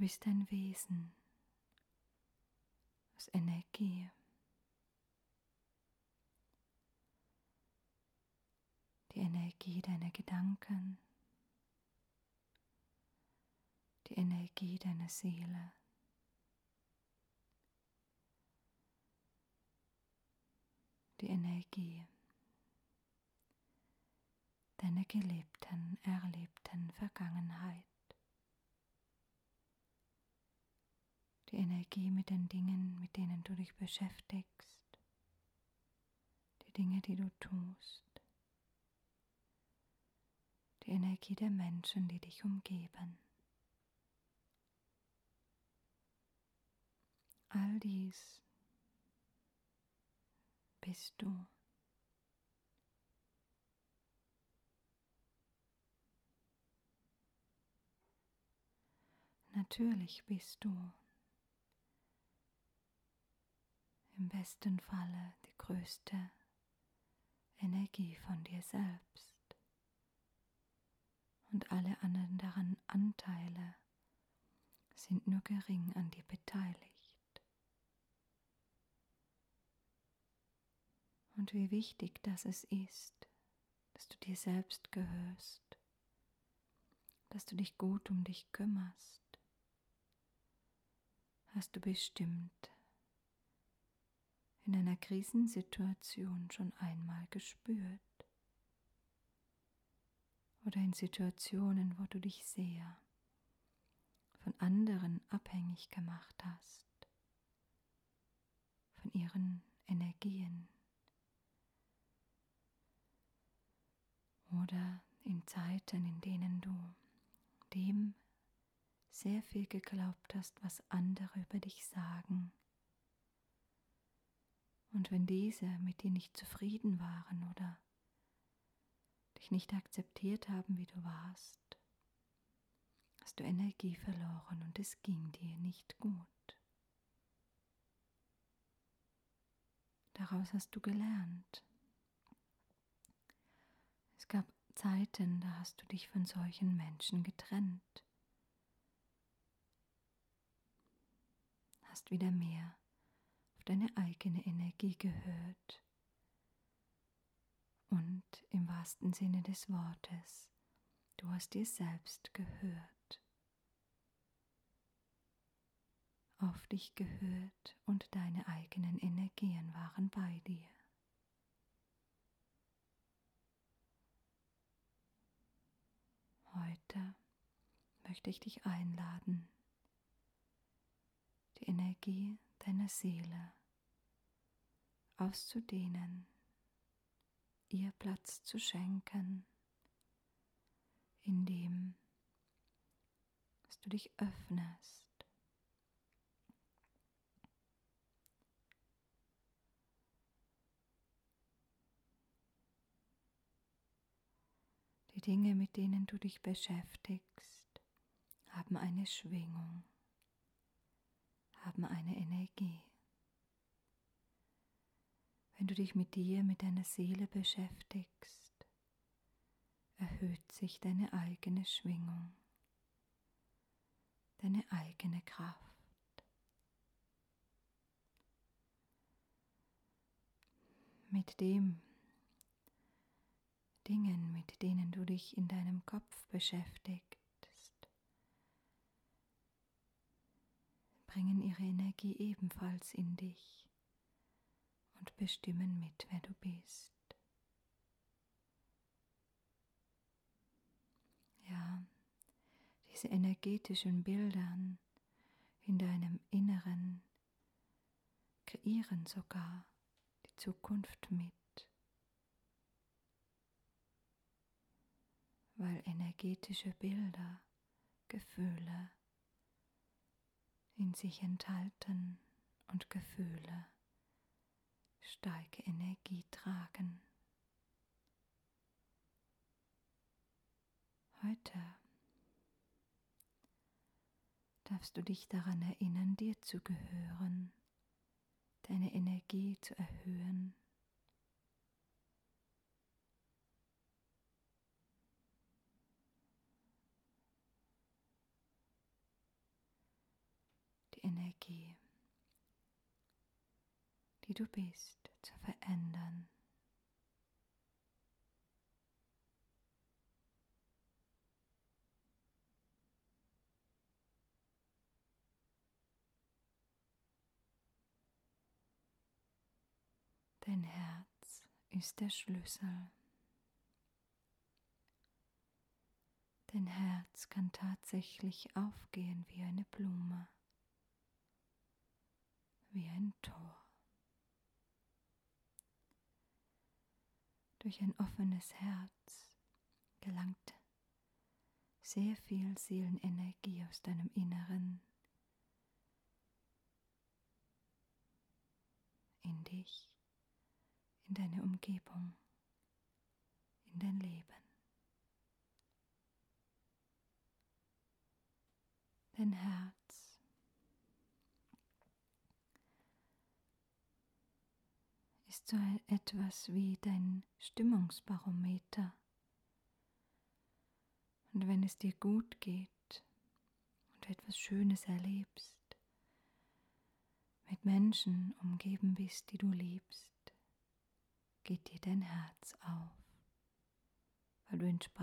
bist ein Wesen aus Energie. Die Energie deiner Gedanken, die Energie deiner Seele. Die Energie deiner gelebten, erlebten Vergangenheit. Die Energie mit den Dingen, mit denen du dich beschäftigst. Die Dinge, die du tust. Die Energie der Menschen, die dich umgeben. All dies bist du. Natürlich bist du im besten Falle die größte Energie von dir selbst und alle anderen Anteile sind nur gering an dir beteiligt. Und wie wichtig das es ist, dass du dir selbst gehörst, dass du dich gut um dich kümmerst, hast du bestimmt in einer Krisensituation schon einmal gespürt. Oder in Situationen, wo du dich sehr von anderen abhängig gemacht hast, von ihren Energien. Oder in Zeiten, in denen du dem sehr viel geglaubt hast, was andere über dich sagen. Und wenn diese mit dir nicht zufrieden waren oder dich nicht akzeptiert haben, wie du warst, hast du Energie verloren und es ging dir nicht gut. Daraus hast du gelernt. Es gab Zeiten, da hast du dich von solchen Menschen getrennt. Hast wieder mehr auf deine eigene Energie gehört und im wahrsten Sinne des Wortes, du hast dir selbst gehört, auf dich gehört und deine eigenen Energien waren bei dir. Heute möchte ich dich einladen, die Energie deiner Seele auszudehnen ihr Platz zu schenken, indem du dich öffnest. Die Dinge, mit denen du dich beschäftigst, haben eine Schwingung, haben eine Energie. Wenn du dich mit dir, mit deiner Seele beschäftigst, erhöht sich deine eigene Schwingung, deine eigene Kraft. Mit dem Dingen, mit denen du dich in deinem Kopf beschäftigst, bringen ihre Energie ebenfalls in dich und bestimmen mit, wer du bist. Ja, diese energetischen Bilder in deinem Inneren kreieren sogar die Zukunft mit, weil energetische Bilder Gefühle in sich enthalten und Gefühle starke Energie tragen. Heute darfst du dich daran erinnern, dir zu gehören, deine Energie zu erhöhen. Energie, die du bist, zu verändern. Dein Herz ist der Schlüssel. Dein Herz kann tatsächlich aufgehen wie eine Blume, wie ein Tor. Durch ein offenes Herz gelangt sehr viel Seelenenergie aus deinem Inneren in dich in deine Umgebung, in dein Leben. Dein Herz ist so etwas wie dein Stimmungsbarometer. Und wenn es dir gut geht und du etwas Schönes erlebst, mit Menschen umgeben bist, die du liebst, geht dir dein Herz auf, weil du